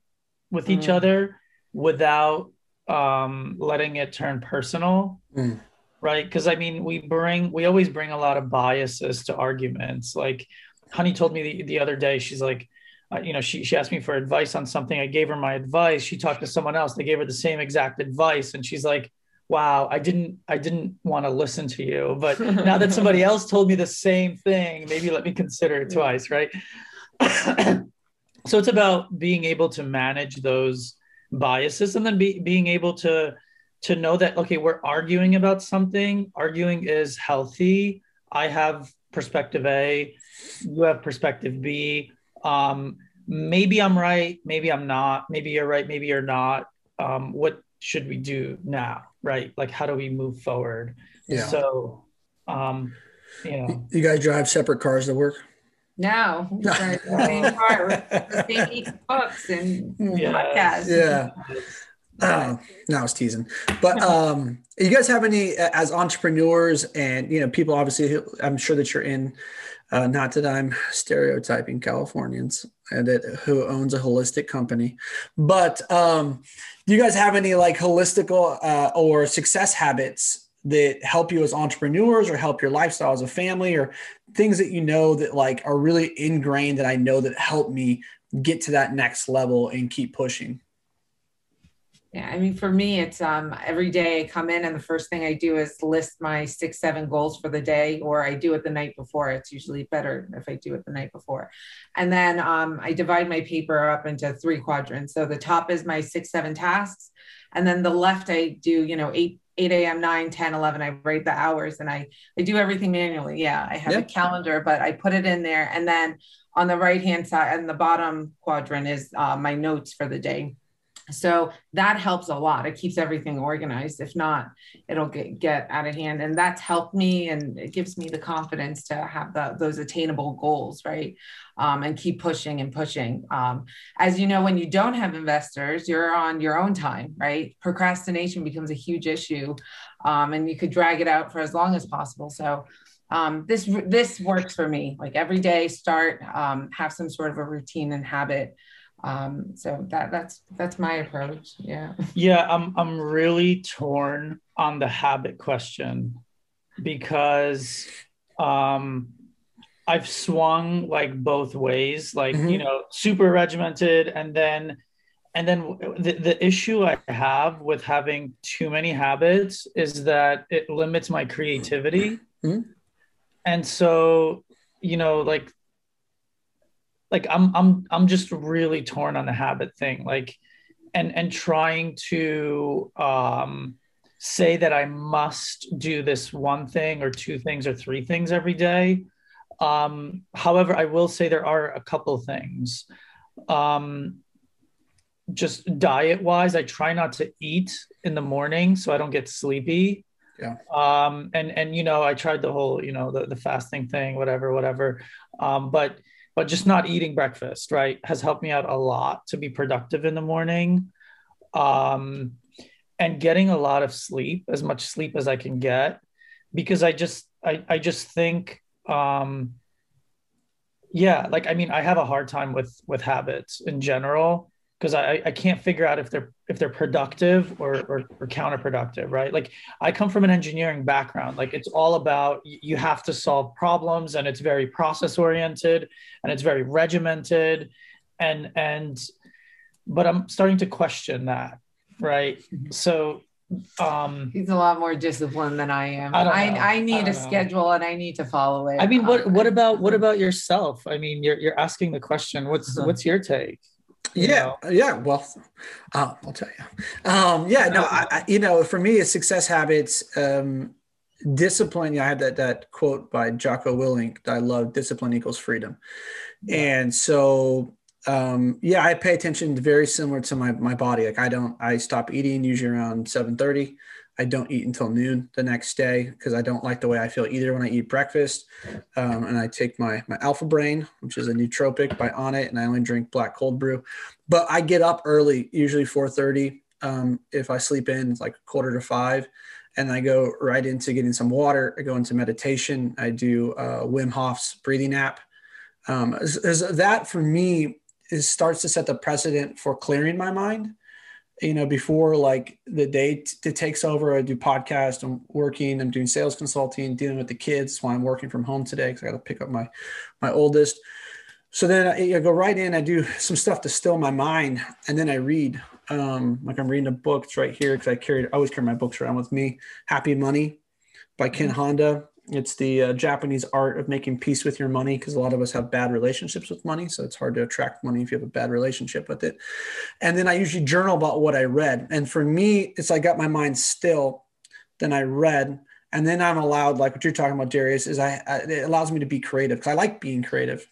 with mm. each other without um, letting it turn personal. Mm. Right. Because I mean, we bring, we always bring a lot of biases to arguments. Like, Hanieh told me the, the other day, she's like, uh, you know, she, she asked me for advice on something. I gave her my advice. She talked to someone else. They gave her the same exact advice. And she's like, wow, I didn't, I didn't want to listen to you, but now that somebody else told me the same thing, maybe let me consider it twice. Right. so it's about being able to manage those biases and then be, being able to to know that okay we're arguing about something arguing is healthy i have perspective a you have perspective b. Um, maybe i'm right maybe i'm not. Maybe you're right maybe you're not. Um, what should we do now right? Like how do we move forward? Yeah. So um you know. You guys drive separate cars to work? No, the same car, the same books and yeah. podcasts. Yeah. Oh, no, I was teasing. But um, you guys have any as entrepreneurs and you know people obviously I'm sure that you're in uh, not that I'm stereotyping Californians and that who owns a holistic company, but um, do you guys have any like holistical uh, or success habits that help you as entrepreneurs or help your lifestyle as a family or things that you know that like are really ingrained that I know that help me get to that next level and keep pushing? Yeah, I mean, for me, it's um, every day I come in and the first thing I do is list my six, seven goals for the day, or I do it the night before. It's usually better if I do it the night before. And then um, I divide my paper up into three quadrants. So the top is my six, seven tasks. And then the left, I do, you know, eight 8 a.m 9 10 11 i write the hours and i i do everything manually yeah i have yep. a calendar but i put it in there and then on the right hand side and the bottom quadrant is uh, my notes for the day so that helps a lot. It keeps everything organized. If not it'll get, get out of hand. And that's helped me and it gives me the confidence to have the, those attainable goals right? Um, and keep pushing and pushing. Um, as you know when you don't have investors you're on your own time right? Procrastination becomes a huge issue um, and you could drag it out for as long as possible. So um, this this works for me. Like every day start um, have some sort of a routine and habit um, so that that's that's my approach yeah yeah i'm i'm really torn on the habit question because um i've swung like both ways like mm-hmm. you know super regimented and then and then the, the issue i have with having too many habits is that it limits my creativity mm-hmm. and so you know like like I'm I'm I'm just really torn on the habit thing. Like and and trying to um say that I must do this one thing or two things or three things every day. Um, however, I will say there are a couple things. Um, just diet wise, I try not to eat in the morning so I don't get sleepy. Yeah. Um, and and you know, I tried the whole, you know, the, the fasting thing, whatever, whatever. Um, but but just not eating breakfast, right, has helped me out a lot to be productive in the morning. Um, and getting a lot of sleep, as much sleep as I can get, because I just, I, I just think, um, yeah, like, I mean, I have a hard time with, with habits in general because I, I can't figure out if they're if they're productive or, or, or counterproductive right? Like i come from an engineering background. Like it's all about you have to solve problems and it's very process oriented and it's very regimented. And and but i'm starting to question that right? Mm-hmm. so um he's a lot more disciplined than i am. I I, I, need I a know. schedule and i need to follow it. I mean what what about what about yourself? I mean you're you're asking the question. What's uh-huh. what's your take yeah know? yeah well uh, i'll tell you. Um, yeah no I, I, you know for me it's success habits um, discipline yeah, i had that that quote by jocko willink that i love discipline equals freedom. Yeah. and so um, yeah i pay attention to very similar to my, my body. Like i don't i stop eating usually around 7 30 I don't eat until noon the next day because I don't like the way I feel either when I eat breakfast. Um, and I take my my Alpha Brain, which is a nootropic by Onnit, and I only drink black cold brew. But I get up early, usually 4:30. Um, if I sleep in, it's like quarter to five, and I go right into getting some water. I go into meditation. I do uh, Wim Hof's breathing app. Um, as, as that for me is starts to set the precedent for clearing my mind you know, before like the day t- takes over, I do podcast. I'm working. I'm doing sales consulting, dealing with the kids. That's why I'm working from home today because I got to pick up my my oldest. So then I, I, go right in. I do some stuff to still my mind, and then I read. Um, like I'm reading a book. It's right here because I carried. I always carry my books around with me. Happy Money by Ken Honda. It's the uh, Japanese art of making peace with your money because a lot of us have bad relationships with money. So it's hard to attract money if you have a bad relationship with it. And then I usually journal about what I read. And for me, it's I got my mind still, then I read, and then I'm allowed, like what you're talking about, Darius, is I, I it allows me to be creative because I like being creative,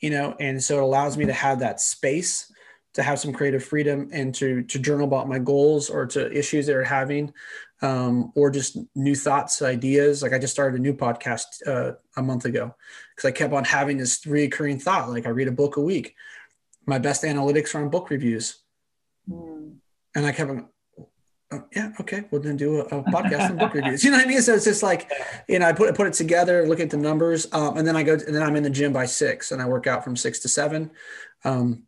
you know, and so it allows me to have that space to have some creative freedom and to to journal about my goals or to issues that are having um, or just new thoughts, ideas. Like I just started a new podcast uh, a month ago because I kept on having this recurring thought. Like I read a book a week. My best analytics are on book reviews, mm. and I kept on. Oh, yeah, okay. Well, then do a, a podcast on book reviews. You know what I mean? So it's just like, you know, I put put it together, look at the numbers, um, and then I go, and then I'm in the gym by six, and I work out from six to seven. Um,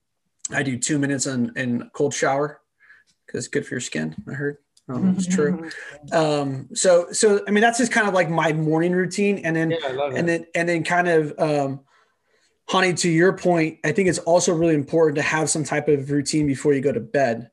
I do two minutes in, in cold shower because it's good for your skin. I heard. Um, it's true. Um, so, so I mean, that's just kind of like my morning routine, and then, yeah, and then, and then, kind of, um, Hanieh, to your point, I think it's also really important to have some type of routine before you go to bed,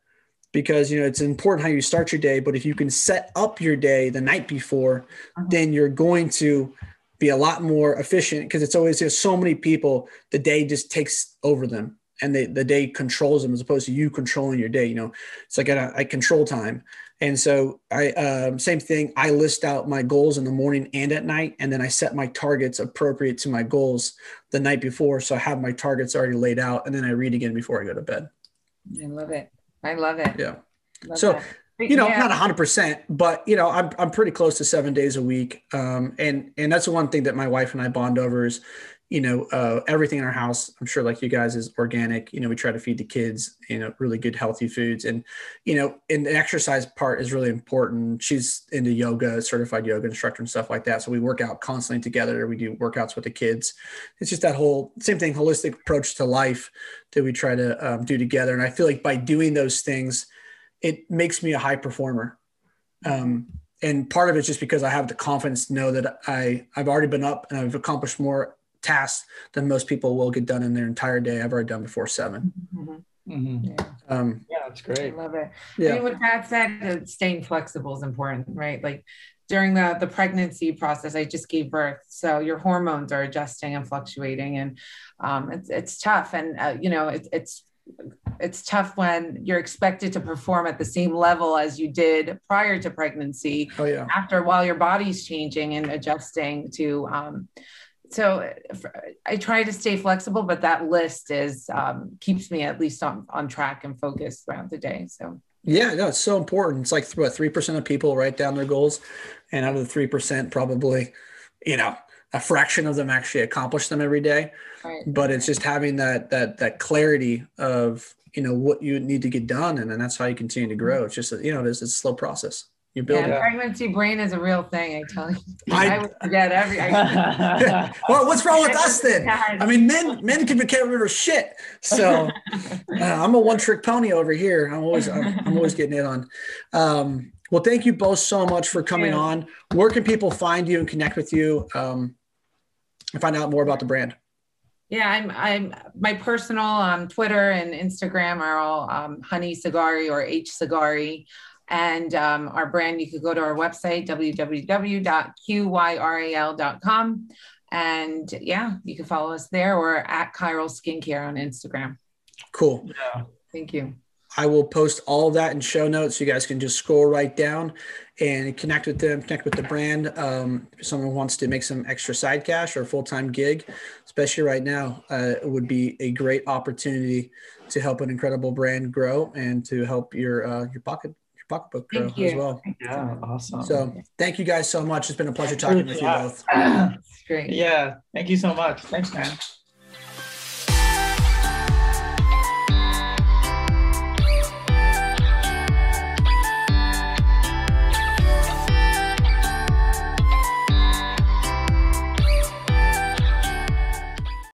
because you know it's important how you start your day. But if you can set up your day the night before, uh-huh. then you're going to be a lot more efficient because it's always there's so many people the day just takes over them and they, the day controls them as opposed to you controlling your day. You know, it's like I, I control time. And so I um, same thing. I list out my goals in the morning and at night, and then I set my targets appropriate to my goals the night before. So I have my targets already laid out, and then I read again before I go to bed. I love it. I love it. Yeah. Love so that. you know, yeah. not hundred percent, but you know, I'm I'm pretty close to seven days a week. Um, and and that's the one thing that my wife and I bond over is you know, uh, everything in our house, I'm sure like you guys is organic. You know, we try to feed the kids, you know, really good, healthy foods. And, you know, and the exercise part is really important. She's into yoga, certified yoga instructor and stuff like that. So we work out constantly together. We do workouts with the kids. It's just that whole same thing, holistic approach to life that we try to um, do together. And I feel like by doing those things, it makes me a high performer. Um, and part of it's just because I have the confidence to know that I I've already been up and I've accomplished more tasks than most people will get done in their entire day. I've already done before 7 mm-hmm. Mm-hmm. Yeah. Um, yeah, that's great. I love it. Yeah. I mean, with that said, staying flexible is important, right? Like during the the pregnancy process, I just gave birth, so your hormones are adjusting and fluctuating, and um, it's it's tough. And uh, you know, it, it's it's tough when you're expected to perform at the same level as you did prior to pregnancy. Oh yeah. After while your body's changing and adjusting to um, so I try to stay flexible, but that list is um, keeps me at least on, on track and focused throughout the day. So yeah, no, it's so important. It's like what three percent of people write down their goals, and out of the three percent, probably, you know, a fraction of them actually accomplish them every day. Right. But it's just having that that that clarity of you know what you need to get done, and then that's how you continue to grow. It's just a, you know, it's, it's a slow process. You build yeah, pregnancy brain is a real thing. I tell you, I, I would forget every. I, well, what's wrong with us then? I mean, men men can can't remember shit. So uh, I'm a one trick pony over here. I'm always I'm, I'm always getting it on. Um, well, thank you both so much for coming on. Where can people find you and connect with you um, and find out more about the brand? Yeah, I'm. I'm. My personal um, Twitter and Instagram are all um, Hanieh Sigari or H Sigari. And um, our brand, you could go to our website, www.qyral.com. And yeah, you can follow us there or at Qyral Skincare on Instagram. Cool. Yeah. Thank you. I will post all of that in show notes. So you guys can just scroll right down and connect with them, connect with the brand. Um, if someone wants to make some extra side cash or full time gig, especially right now, uh, it would be a great opportunity to help an incredible brand grow and to help your uh, your pocket Fuckbook Girl Thank you. as well. Yeah, awesome. So thank you guys so much. It's been a pleasure talking with you Yeah. both. It's great. yeah, thank you so much. Thanks, man.